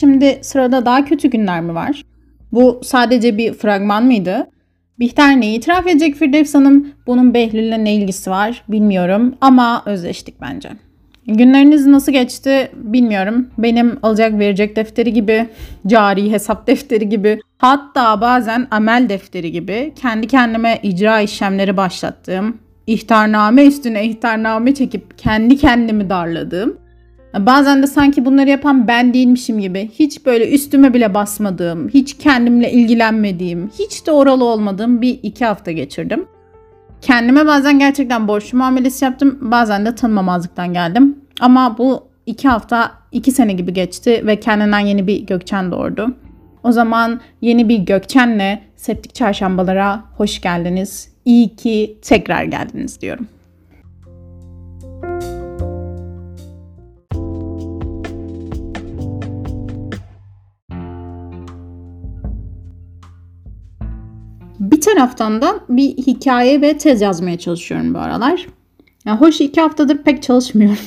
Şimdi sırada daha kötü günler mi var? Bu sadece bir fragman mıydı? Bihter neyi itiraf edecek Firdevs Hanım? Bunun Behlül'le ne ilgisi var bilmiyorum ama özleştik bence. Günleriniz nasıl geçti bilmiyorum. Benim alacak verecek defteri gibi, cari hesap defteri gibi, hatta bazen amel defteri gibi kendi kendime icra işlemleri başlattığım, ihtarname üstüne ihtarname çekip kendi kendimi darladığım, bazen de sanki bunları yapan ben değilmişim gibi hiç böyle üstüme bile basmadığım, hiç kendimle ilgilenmediğim, hiç de oralı olmadığım bir iki hafta geçirdim. Kendime bazen gerçekten borçlu muamelesi yaptım. Bazen de tanımamazlıktan geldim. Ama bu iki hafta iki sene gibi geçti ve kendinden yeni bir Gökçen doğurdu. O zaman yeni bir Gökçen'le Septik Çarşambalara hoş geldiniz. İyi ki tekrar geldiniz diyorum. Bir taraftan da bir hikaye ve tez yazmaya çalışıyorum bu aralar. Ya hoş iki haftadır pek çalışmıyorum.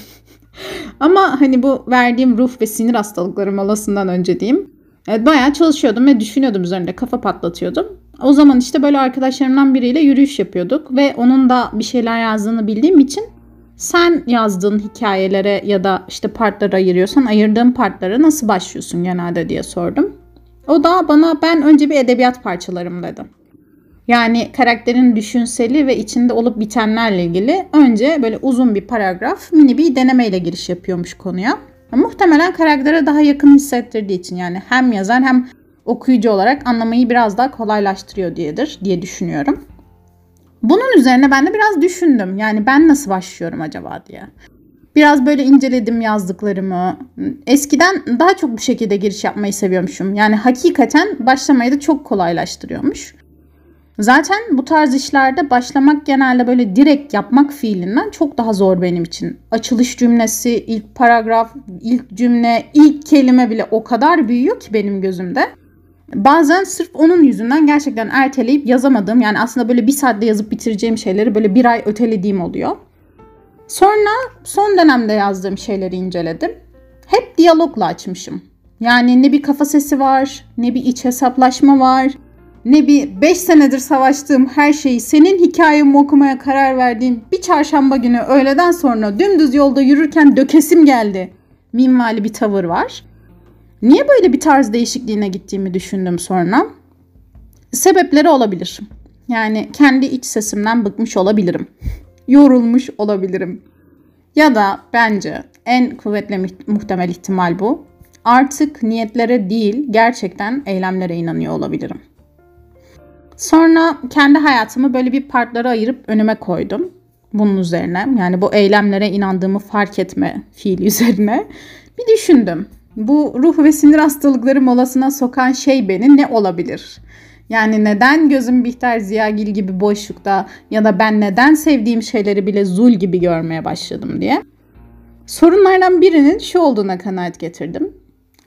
Ama hani bu verdiğim ruh ve sinir hastalıkları molasından önce diyeyim. Evet, bayağı çalışıyordum ve düşünüyordum üzerinde kafa patlatıyordum. O zaman işte böyle arkadaşlarımdan biriyle yürüyüş yapıyorduk ve onun da bir şeyler yazdığını bildiğim için sen yazdığın hikayelere ya da işte partlara ayırıyorsan ayırdığın partlara nasıl başlıyorsun genelde diye sordum. O da bana ben önce bir edebiyat parçalarım dedi. Yani karakterin düşünseli ve içinde olup bitenlerle ilgili önce böyle uzun bir paragraf mini bir denemeyle giriş yapıyormuş konuya. Muhtemelen karaktere daha yakın hissettirdiği için yani hem yazar hem okuyucu olarak anlamayı biraz daha kolaylaştırıyor diyedir diye düşünüyorum. Bunun üzerine ben de biraz düşündüm. Yani ben nasıl başlıyorum acaba diye. Biraz böyle inceledim yazdıklarımı. Eskiden daha çok bu şekilde giriş yapmayı seviyormuşum. Yani hakikaten başlamayı da çok kolaylaştırıyormuş. Zaten bu tarz işlerde başlamak genelde böyle direkt yapmak fiilinden çok daha zor benim için. Açılış cümlesi, ilk paragraf, ilk cümle, ilk kelime bile o kadar büyüyor ki benim gözümde. Bazen sırf onun yüzünden gerçekten erteleyip yazamadığım yani aslında böyle bir saatte yazıp bitireceğim şeyleri böyle bir ay ötelediğim oluyor. Sonra son dönemde yazdığım şeyleri inceledim. Hep diyalogla açmışım. Yani ne bir kafa sesi var, ne bir iç hesaplaşma var, ne bir 5 senedir savaştığım her şeyi senin hikayemi okumaya karar verdiğim bir çarşamba günü öğleden sonra dümdüz yolda yürürken dökesim geldi. Minvali bir tavır var. Niye böyle bir tarz değişikliğine gittiğimi düşündüm sonra. Sebepleri olabilir. Yani kendi iç sesimden bıkmış olabilirim. Yorulmuş olabilirim. Ya da bence en kuvvetli muhtemel ihtimal bu. Artık niyetlere değil gerçekten eylemlere inanıyor olabilirim. Sonra kendi hayatımı böyle bir partlara ayırıp önüme koydum. Bunun üzerine yani bu eylemlere inandığımı fark etme fiili üzerine bir düşündüm. Bu ruh ve sinir hastalıkları molasına sokan şey beni ne olabilir? Yani neden gözüm Bihter Ziyagil gibi boşlukta ya da ben neden sevdiğim şeyleri bile zul gibi görmeye başladım diye. Sorunlardan birinin şu olduğuna kanaat getirdim.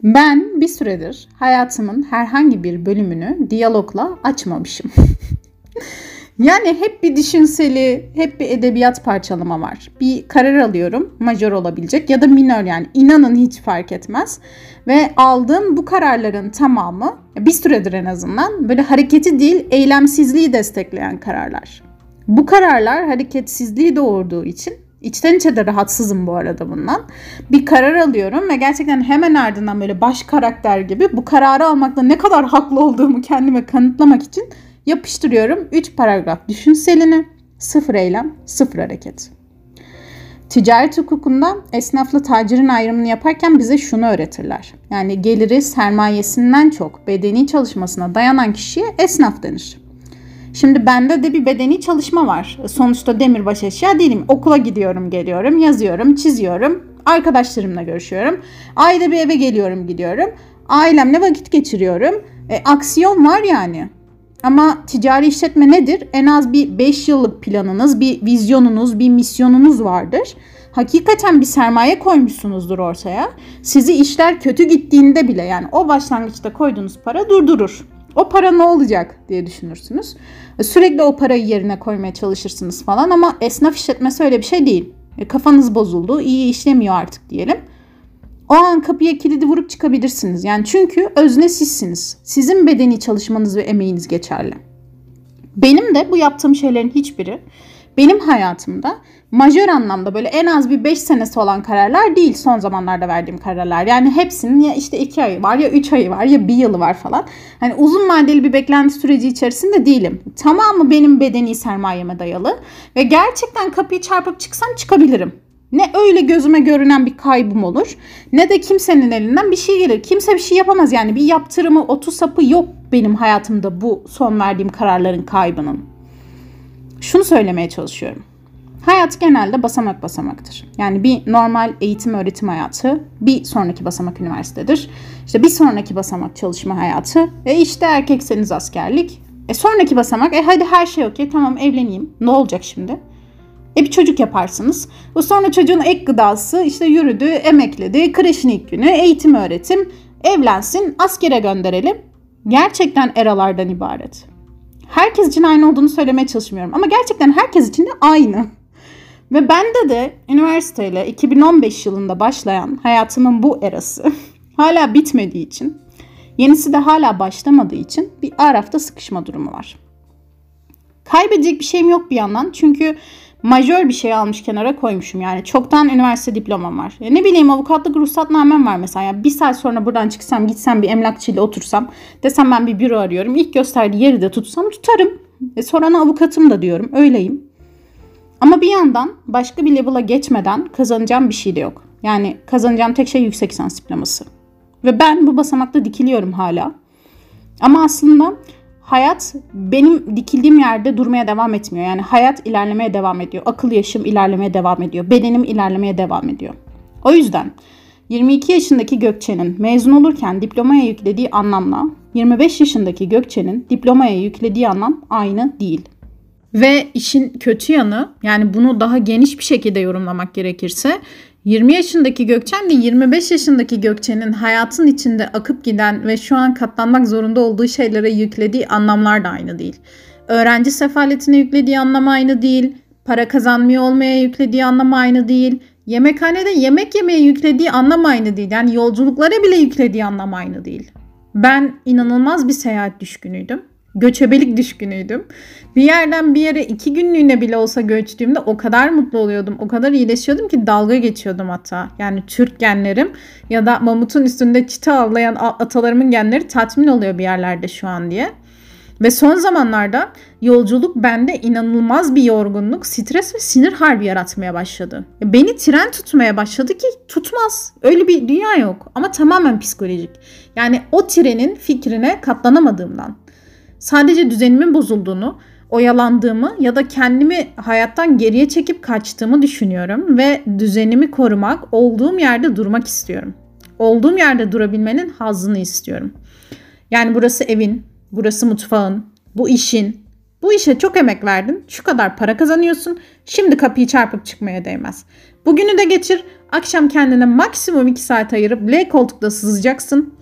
Ben bir süredir hayatımın herhangi bir bölümünü diyalogla açmamışım. yani hep bir düşünseli, hep bir edebiyat parçalama var. Bir karar alıyorum, majör olabilecek ya da minör yani inanın hiç fark etmez. Ve aldığım bu kararların tamamı bir süredir en azından böyle hareketi değil eylemsizliği destekleyen kararlar. Bu kararlar hareketsizliği doğurduğu için İçten içe de rahatsızım bu arada bundan. Bir karar alıyorum ve gerçekten hemen ardından böyle baş karakter gibi bu kararı almakta ne kadar haklı olduğumu kendime kanıtlamak için yapıştırıyorum. 3 paragraf düşünselini, sıfır eylem, sıfır hareket. Ticaret hukukunda esnafla tacirin ayrımını yaparken bize şunu öğretirler. Yani geliri sermayesinden çok bedeni çalışmasına dayanan kişiye esnaf denir. Şimdi bende de bir bedeni çalışma var. Sonuçta demirbaş eşya değilim. Okula gidiyorum, geliyorum, yazıyorum, çiziyorum. Arkadaşlarımla görüşüyorum. Ayda bir eve geliyorum, gidiyorum. Ailemle vakit geçiriyorum. E, aksiyon var yani. Ama ticari işletme nedir? En az bir 5 yıllık planınız, bir vizyonunuz, bir misyonunuz vardır. Hakikaten bir sermaye koymuşsunuzdur ortaya. Sizi işler kötü gittiğinde bile yani o başlangıçta koyduğunuz para durdurur. O para ne olacak diye düşünürsünüz. Sürekli o parayı yerine koymaya çalışırsınız falan ama esnaf işletmesi öyle bir şey değil. E, kafanız bozuldu, iyi işlemiyor artık diyelim. O an kapıya kilidi vurup çıkabilirsiniz. Yani çünkü özne sizsiniz. Sizin bedeni çalışmanız ve emeğiniz geçerli. Benim de bu yaptığım şeylerin hiçbiri benim hayatımda majör anlamda böyle en az bir 5 senesi olan kararlar değil son zamanlarda verdiğim kararlar. Yani hepsinin ya işte 2 ayı var ya 3 ayı var ya 1 yılı var falan. Hani uzun vadeli bir beklenti süreci içerisinde değilim. Tamamı benim bedeni sermayeme dayalı ve gerçekten kapıyı çarpıp çıksam çıkabilirim. Ne öyle gözüme görünen bir kaybım olur ne de kimsenin elinden bir şey gelir. Kimse bir şey yapamaz yani bir yaptırımı, otu sapı yok benim hayatımda bu son verdiğim kararların kaybının. Şunu söylemeye çalışıyorum. Hayat genelde basamak basamaktır. Yani bir normal eğitim öğretim hayatı, bir sonraki basamak üniversitedir. İşte bir sonraki basamak çalışma hayatı. E işte erkekseniz askerlik. E sonraki basamak, e hadi her şey okey tamam evleneyim. Ne olacak şimdi? E bir çocuk yaparsınız. Bu sonra çocuğun ek gıdası işte yürüdü, emekledi, kreşin ilk günü, eğitim öğretim, evlensin, askere gönderelim. Gerçekten eralardan ibaret. Herkes için aynı olduğunu söylemeye çalışmıyorum ama gerçekten herkes için de aynı. Ve bende de üniversiteyle 2015 yılında başlayan hayatımın bu erası hala bitmediği için, yenisi de hala başlamadığı için bir arafta sıkışma durumu var. Kaybedecek bir şeyim yok bir yandan çünkü majör bir şey almış kenara koymuşum. Yani çoktan üniversite diplomam var. Ya ne bileyim avukatlık ruhsatnamem var mesela. Yani bir saat sonra buradan çıksam gitsem bir emlakçıyla otursam desem ben bir büro arıyorum. İlk gösterdiği yeri de tutsam tutarım. E sorana avukatım da diyorum. Öyleyim. Ama bir yandan başka bir level'a geçmeden kazanacağım bir şey de yok. Yani kazanacağım tek şey yüksek lisans diploması. Ve ben bu basamakta dikiliyorum hala. Ama aslında hayat benim dikildiğim yerde durmaya devam etmiyor. Yani hayat ilerlemeye devam ediyor. Akıl yaşım ilerlemeye devam ediyor. Bedenim ilerlemeye devam ediyor. O yüzden 22 yaşındaki Gökçe'nin mezun olurken diplomaya yüklediği anlamla 25 yaşındaki Gökçe'nin diplomaya yüklediği anlam aynı değil. Ve işin kötü yanı yani bunu daha geniş bir şekilde yorumlamak gerekirse 20 yaşındaki Gökçen ile 25 yaşındaki Gökçen'in hayatın içinde akıp giden ve şu an katlanmak zorunda olduğu şeylere yüklediği anlamlar da aynı değil. Öğrenci sefaletine yüklediği anlam aynı değil. Para kazanmıyor olmaya yüklediği anlam aynı değil. Yemekhanede yemek yemeye yüklediği anlam aynı değil. Yani yolculuklara bile yüklediği anlam aynı değil. Ben inanılmaz bir seyahat düşkünüydüm göçebelik düşkünüydüm. Bir yerden bir yere iki günlüğüne bile olsa göçtüğümde o kadar mutlu oluyordum. O kadar iyileşiyordum ki dalga geçiyordum hatta. Yani Türk genlerim ya da mamutun üstünde çita avlayan atalarımın genleri tatmin oluyor bir yerlerde şu an diye. Ve son zamanlarda yolculuk bende inanılmaz bir yorgunluk, stres ve sinir harbi yaratmaya başladı. Beni tren tutmaya başladı ki tutmaz. Öyle bir dünya yok ama tamamen psikolojik. Yani o trenin fikrine katlanamadığımdan sadece düzenimin bozulduğunu, oyalandığımı ya da kendimi hayattan geriye çekip kaçtığımı düşünüyorum ve düzenimi korumak, olduğum yerde durmak istiyorum. Olduğum yerde durabilmenin hazzını istiyorum. Yani burası evin, burası mutfağın, bu işin. Bu işe çok emek verdin, şu kadar para kazanıyorsun. Şimdi kapıyı çarpıp çıkmaya değmez. Bugünü de geçir, akşam kendine maksimum 2 saat ayırıp L koltukta sızacaksın.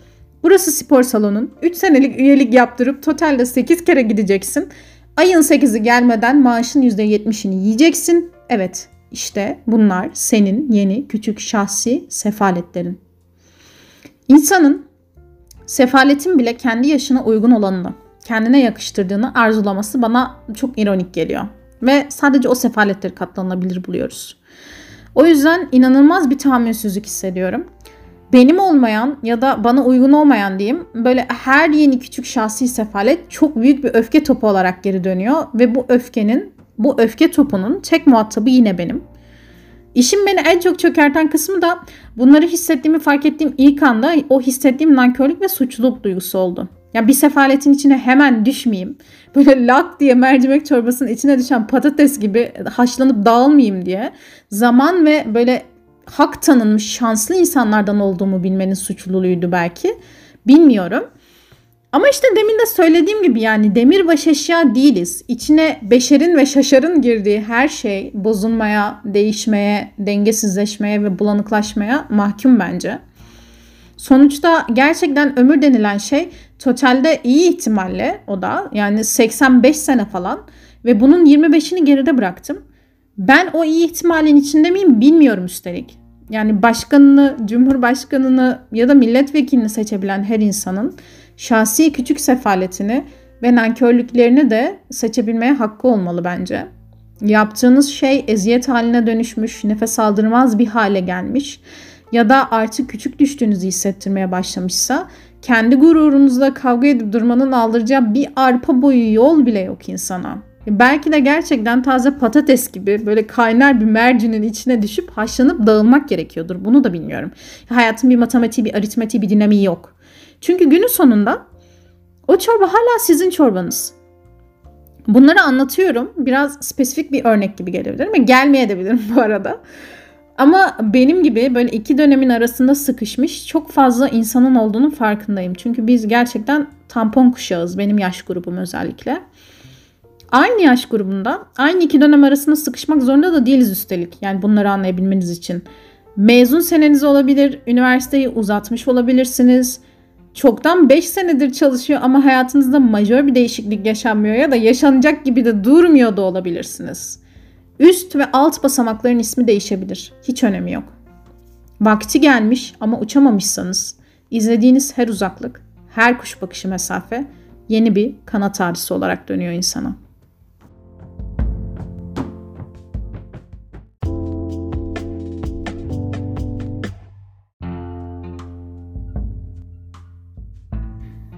Burası spor salonun. 3 senelik üyelik yaptırıp totalde 8 kere gideceksin. Ayın 8'i gelmeden maaşın %70'ini yiyeceksin. Evet işte bunlar senin yeni küçük şahsi sefaletlerin. İnsanın sefaletin bile kendi yaşına uygun olanını, kendine yakıştırdığını arzulaması bana çok ironik geliyor. Ve sadece o sefaletleri katlanılabilir buluyoruz. O yüzden inanılmaz bir tahammülsüzlük hissediyorum benim olmayan ya da bana uygun olmayan diyeyim böyle her yeni küçük şahsi sefalet çok büyük bir öfke topu olarak geri dönüyor ve bu öfkenin bu öfke topunun tek muhatabı yine benim. İşim beni en çok çökerten kısmı da bunları hissettiğimi fark ettiğim ilk anda o hissettiğim nankörlük ve suçluluk duygusu oldu. Ya bir sefaletin içine hemen düşmeyeyim. Böyle lak diye mercimek çorbasının içine düşen patates gibi haşlanıp dağılmayayım diye zaman ve böyle hak tanınmış şanslı insanlardan olduğumu bilmenin suçluluğuydu belki. Bilmiyorum. Ama işte demin de söylediğim gibi yani demir baş eşya değiliz. İçine beşerin ve şaşarın girdiği her şey bozulmaya, değişmeye, dengesizleşmeye ve bulanıklaşmaya mahkum bence. Sonuçta gerçekten ömür denilen şey totalde iyi ihtimalle o da yani 85 sene falan ve bunun 25'ini geride bıraktım. Ben o iyi ihtimalin içinde miyim bilmiyorum üstelik. Yani başkanını, cumhurbaşkanını ya da milletvekilini seçebilen her insanın şahsi küçük sefaletini ve nankörlüklerini de seçebilmeye hakkı olmalı bence. Yaptığınız şey eziyet haline dönüşmüş, nefes aldırmaz bir hale gelmiş ya da artık küçük düştüğünüzü hissettirmeye başlamışsa kendi gururunuzla kavga edip durmanın aldıracağı bir arpa boyu yol bile yok insana. Belki de gerçekten taze patates gibi böyle kaynar bir mercinin içine düşüp haşlanıp dağılmak gerekiyordur. Bunu da bilmiyorum. Hayatın bir matematiği, bir aritmetiği, bir dinamiği yok. Çünkü günün sonunda o çorba hala sizin çorbanız. Bunları anlatıyorum. Biraz spesifik bir örnek gibi gelebilir mi? Gelmeye de bu arada. Ama benim gibi böyle iki dönemin arasında sıkışmış çok fazla insanın olduğunu farkındayım. Çünkü biz gerçekten tampon kuşağız. Benim yaş grubum özellikle. Aynı yaş grubunda aynı iki dönem arasında sıkışmak zorunda da değiliz üstelik. Yani bunları anlayabilmeniz için. Mezun seneniz olabilir, üniversiteyi uzatmış olabilirsiniz. Çoktan 5 senedir çalışıyor ama hayatınızda majör bir değişiklik yaşanmıyor ya da yaşanacak gibi de durmuyor da olabilirsiniz. Üst ve alt basamakların ismi değişebilir. Hiç önemi yok. Vakti gelmiş ama uçamamışsanız izlediğiniz her uzaklık, her kuş bakışı mesafe yeni bir kanat ağrısı olarak dönüyor insana.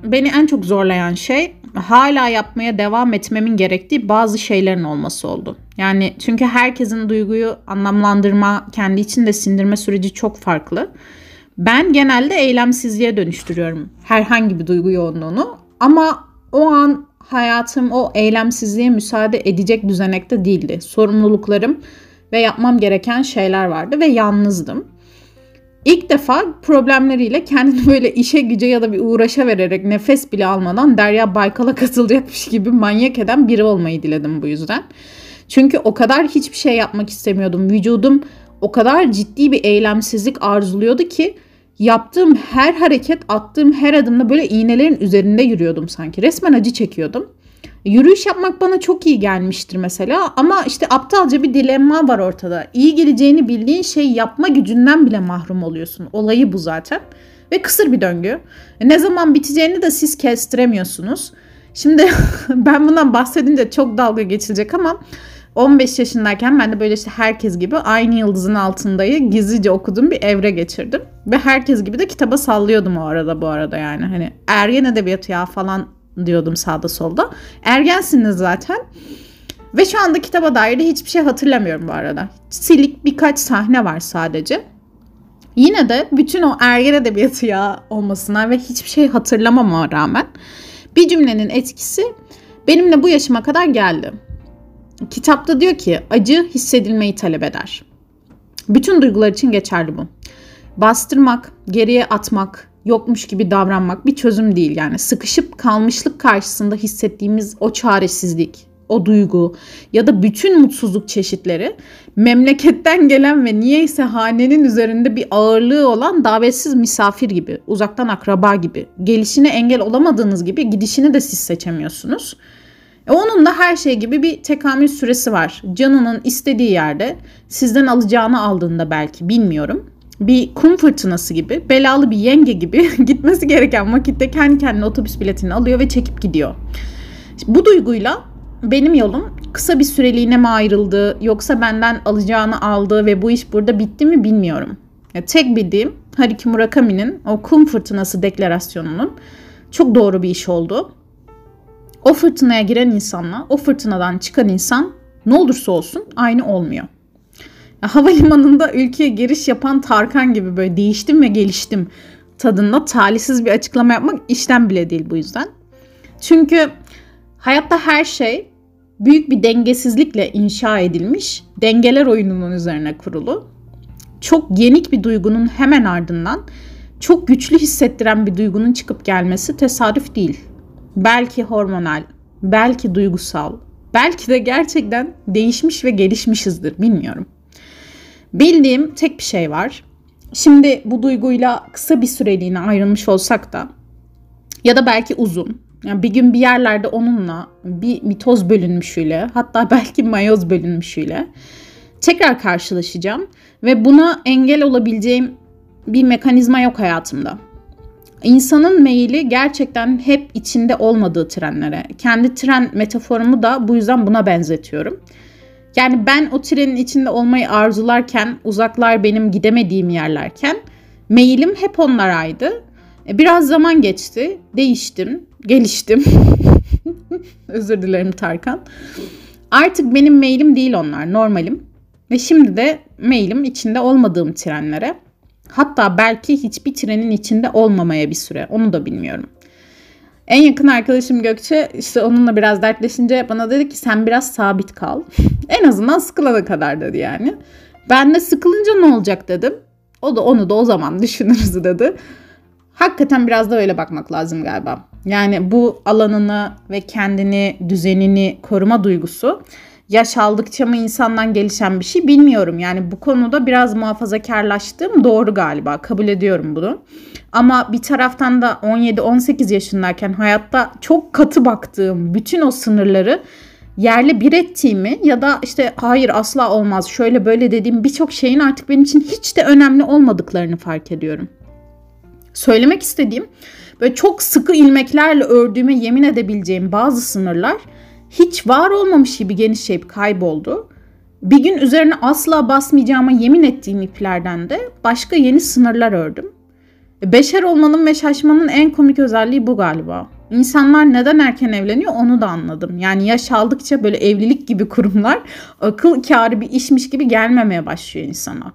Beni en çok zorlayan şey hala yapmaya devam etmemin gerektiği bazı şeylerin olması oldu. Yani çünkü herkesin duyguyu anlamlandırma, kendi içinde sindirme süreci çok farklı. Ben genelde eylemsizliğe dönüştürüyorum herhangi bir duygu yoğunluğunu ama o an hayatım o eylemsizliğe müsaade edecek düzenekte değildi. Sorumluluklarım ve yapmam gereken şeyler vardı ve yalnızdım. İlk defa problemleriyle kendini böyle işe güce ya da bir uğraşa vererek nefes bile almadan Derya Baykal'a katılacakmış gibi manyak eden biri olmayı diledim bu yüzden. Çünkü o kadar hiçbir şey yapmak istemiyordum. Vücudum o kadar ciddi bir eylemsizlik arzuluyordu ki yaptığım her hareket, attığım her adımda böyle iğnelerin üzerinde yürüyordum sanki. Resmen acı çekiyordum. Yürüyüş yapmak bana çok iyi gelmiştir mesela ama işte aptalca bir dilemma var ortada. İyi geleceğini bildiğin şey yapma gücünden bile mahrum oluyorsun. Olayı bu zaten. Ve kısır bir döngü. Ne zaman biteceğini de siz kestiremiyorsunuz. Şimdi ben bundan bahsedince çok dalga geçilecek ama 15 yaşındayken ben de böyle işte herkes gibi aynı yıldızın altındayı gizlice okuduğum bir evre geçirdim. Ve herkes gibi de kitaba sallıyordum o arada bu arada yani. Hani ergen edebiyatı ya falan diyordum sağda solda. Ergensiniz zaten. Ve şu anda kitaba dair de hiçbir şey hatırlamıyorum bu arada. Silik birkaç sahne var sadece. Yine de bütün o ergen edebiyatı ya olmasına ve hiçbir şey hatırlamama rağmen bir cümlenin etkisi benimle bu yaşıma kadar geldi. Kitapta diyor ki acı hissedilmeyi talep eder. Bütün duygular için geçerli bu. Bastırmak, geriye atmak, yokmuş gibi davranmak bir çözüm değil. Yani sıkışıp kalmışlık karşısında hissettiğimiz o çaresizlik, o duygu ya da bütün mutsuzluk çeşitleri memleketten gelen ve niyeyse hanenin üzerinde bir ağırlığı olan davetsiz misafir gibi, uzaktan akraba gibi, gelişine engel olamadığınız gibi gidişini de siz seçemiyorsunuz. E onun da her şey gibi bir tekamül süresi var. Canının istediği yerde sizden alacağını aldığında belki bilmiyorum bir kum fırtınası gibi, belalı bir yenge gibi gitmesi gereken vakitte kendi kendine otobüs biletini alıyor ve çekip gidiyor. Bu duyguyla benim yolum kısa bir süreliğine mi ayrıldı yoksa benden alacağını aldı ve bu iş burada bitti mi bilmiyorum. Ya tek bildiğim Haruki Murakami'nin o kum fırtınası deklarasyonunun çok doğru bir iş oldu. O fırtınaya giren insanla o fırtınadan çıkan insan ne olursa olsun aynı olmuyor havalimanında ülkeye giriş yapan Tarkan gibi böyle değiştim ve geliştim tadında talihsiz bir açıklama yapmak işten bile değil bu yüzden. Çünkü hayatta her şey büyük bir dengesizlikle inşa edilmiş dengeler oyununun üzerine kurulu. Çok yenik bir duygunun hemen ardından çok güçlü hissettiren bir duygunun çıkıp gelmesi tesadüf değil. Belki hormonal, belki duygusal, belki de gerçekten değişmiş ve gelişmişizdir bilmiyorum. Bildiğim tek bir şey var. Şimdi bu duyguyla kısa bir süreliğine ayrılmış olsak da ya da belki uzun. Yani bir gün bir yerlerde onunla bir mitoz bölünmüşüyle hatta belki mayoz bölünmüşüyle tekrar karşılaşacağım ve buna engel olabileceğim bir mekanizma yok hayatımda. İnsanın meyili gerçekten hep içinde olmadığı trenlere. Kendi tren metaforumu da bu yüzden buna benzetiyorum. Yani ben o trenin içinde olmayı arzularken, uzaklar benim gidemediğim yerlerken meyilim hep onlaraydı. E, biraz zaman geçti, değiştim, geliştim. Özür dilerim Tarkan. Artık benim mailim değil onlar, normalim. Ve şimdi de mailim içinde olmadığım trenlere. Hatta belki hiçbir trenin içinde olmamaya bir süre. Onu da bilmiyorum. En yakın arkadaşım Gökçe işte onunla biraz dertleşince bana dedi ki sen biraz sabit kal. en azından sıkılana kadar dedi yani. Ben de sıkılınca ne olacak dedim. O da onu da o zaman düşünürüz dedi. Hakikaten biraz da öyle bakmak lazım galiba. Yani bu alanını ve kendini, düzenini koruma duygusu yaş aldıkça mı insandan gelişen bir şey bilmiyorum. Yani bu konuda biraz muhafazakarlaştığım doğru galiba. Kabul ediyorum bunu. Ama bir taraftan da 17-18 yaşındayken hayatta çok katı baktığım bütün o sınırları yerle bir ettiğimi ya da işte hayır asla olmaz şöyle böyle dediğim birçok şeyin artık benim için hiç de önemli olmadıklarını fark ediyorum. Söylemek istediğim böyle çok sıkı ilmeklerle ördüğüme yemin edebileceğim bazı sınırlar hiç var olmamış gibi genişleyip kayboldu. Bir gün üzerine asla basmayacağıma yemin ettiğim iplerden de başka yeni sınırlar ördüm. Beşer olmanın ve şaşmanın en komik özelliği bu galiba. İnsanlar neden erken evleniyor onu da anladım. Yani yaş aldıkça böyle evlilik gibi kurumlar akıl kârı bir işmiş gibi gelmemeye başlıyor insana.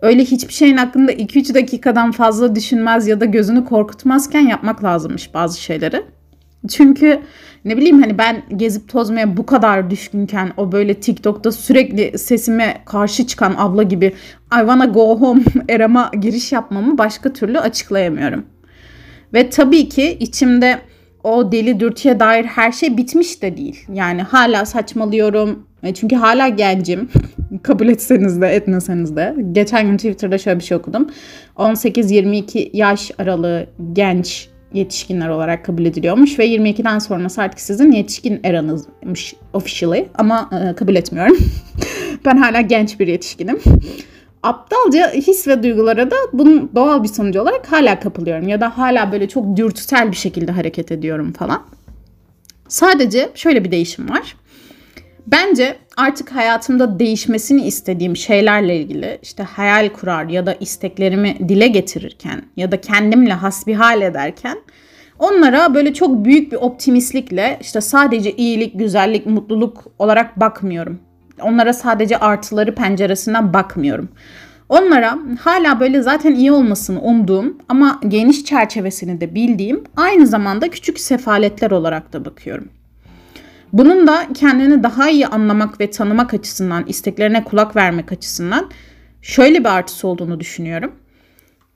Öyle hiçbir şeyin hakkında 2-3 dakikadan fazla düşünmez ya da gözünü korkutmazken yapmak lazımmış bazı şeyleri. Çünkü ne bileyim hani ben gezip tozmaya bu kadar düşkünken o böyle TikTok'ta sürekli sesime karşı çıkan abla gibi I wanna go home erama giriş yapmamı başka türlü açıklayamıyorum. Ve tabii ki içimde o deli dürtüye dair her şey bitmiş de değil. Yani hala saçmalıyorum. E, çünkü hala gencim. Kabul etseniz de etmeseniz de. Geçen gün Twitter'da şöyle bir şey okudum. 18-22 yaş aralığı genç yetişkinler olarak kabul ediliyormuş ve 22'den sonrası artık sizin yetişkin eranızmış officially ama e, kabul etmiyorum. ben hala genç bir yetişkinim. Aptalca his ve duygulara da bunun doğal bir sonucu olarak hala kapılıyorum ya da hala böyle çok dürtüsel bir şekilde hareket ediyorum falan. Sadece şöyle bir değişim var. Bence artık hayatımda değişmesini istediğim şeylerle ilgili işte hayal kurar ya da isteklerimi dile getirirken ya da kendimle hasbihal ederken onlara böyle çok büyük bir optimistlikle işte sadece iyilik, güzellik, mutluluk olarak bakmıyorum. Onlara sadece artıları penceresinden bakmıyorum. Onlara hala böyle zaten iyi olmasını umduğum ama geniş çerçevesini de bildiğim aynı zamanda küçük sefaletler olarak da bakıyorum. Bunun da kendini daha iyi anlamak ve tanımak açısından, isteklerine kulak vermek açısından şöyle bir artısı olduğunu düşünüyorum.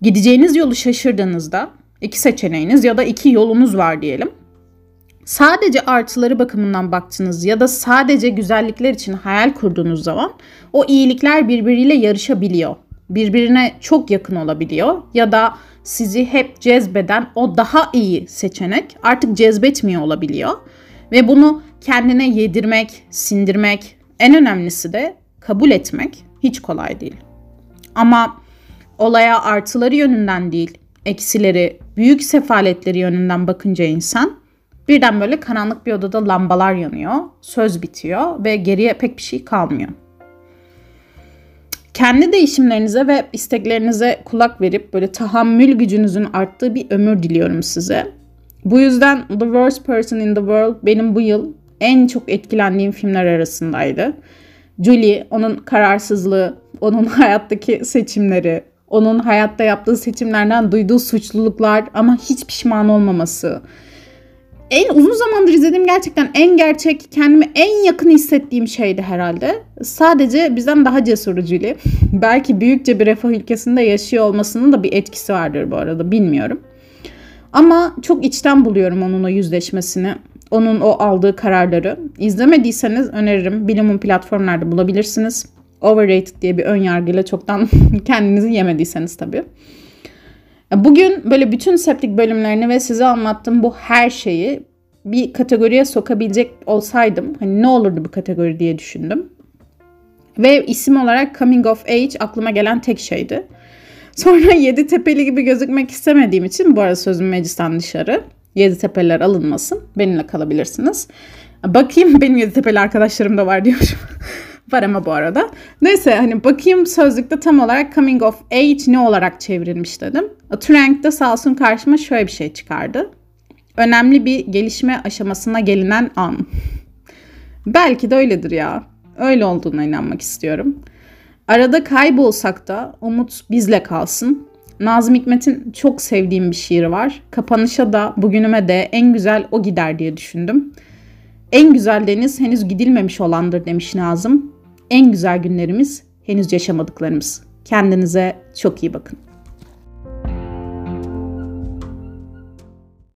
Gideceğiniz yolu şaşırdığınızda iki seçeneğiniz ya da iki yolunuz var diyelim. Sadece artıları bakımından baktınız ya da sadece güzellikler için hayal kurduğunuz zaman o iyilikler birbiriyle yarışabiliyor. Birbirine çok yakın olabiliyor ya da sizi hep cezbeden o daha iyi seçenek artık cezbetmiyor olabiliyor. Ve bunu kendine yedirmek, sindirmek, en önemlisi de kabul etmek hiç kolay değil. Ama olaya artıları yönünden değil, eksileri, büyük sefaletleri yönünden bakınca insan birden böyle karanlık bir odada lambalar yanıyor, söz bitiyor ve geriye pek bir şey kalmıyor. Kendi değişimlerinize ve isteklerinize kulak verip böyle tahammül gücünüzün arttığı bir ömür diliyorum size. Bu yüzden The Worst Person in the World benim bu yıl en çok etkilendiğim filmler arasındaydı. Julie, onun kararsızlığı, onun hayattaki seçimleri, onun hayatta yaptığı seçimlerden duyduğu suçluluklar ama hiç pişman olmaması. En uzun zamandır izlediğim gerçekten en gerçek, kendimi en yakın hissettiğim şeydi herhalde. Sadece bizden daha cesur Julie. Belki büyükçe bir refah ülkesinde yaşıyor olmasının da bir etkisi vardır bu arada bilmiyorum. Ama çok içten buluyorum onunla yüzleşmesini onun o aldığı kararları. İzlemediyseniz öneririm. Bilimum platformlarda bulabilirsiniz. Overrated diye bir ön yargıyla çoktan kendinizi yemediyseniz tabii. Bugün böyle bütün septik bölümlerini ve size anlattığım bu her şeyi bir kategoriye sokabilecek olsaydım hani ne olurdu bu kategori diye düşündüm. Ve isim olarak coming of age aklıma gelen tek şeydi. Sonra Yedi Tepeli gibi gözükmek istemediğim için bu arada sözüm meclisten dışarı. Yedi Tepeler alınmasın. Benimle kalabilirsiniz. Bakayım benim Yedi Tepeli arkadaşlarım da var diyorum. var ama bu arada. Neyse hani bakayım sözlükte tam olarak coming of age ne olarak çevrilmiş dedim. Turing'de sağ olsun karşıma şöyle bir şey çıkardı. Önemli bir gelişme aşamasına gelinen an. Belki de öyledir ya. Öyle olduğuna inanmak istiyorum. Arada kaybolsak da umut bizle kalsın. Nazım Hikmet'in çok sevdiğim bir şiiri var. Kapanışa da bugünüme de en güzel o gider diye düşündüm. En güzel deniz henüz gidilmemiş olandır demiş Nazım. En güzel günlerimiz henüz yaşamadıklarımız. Kendinize çok iyi bakın.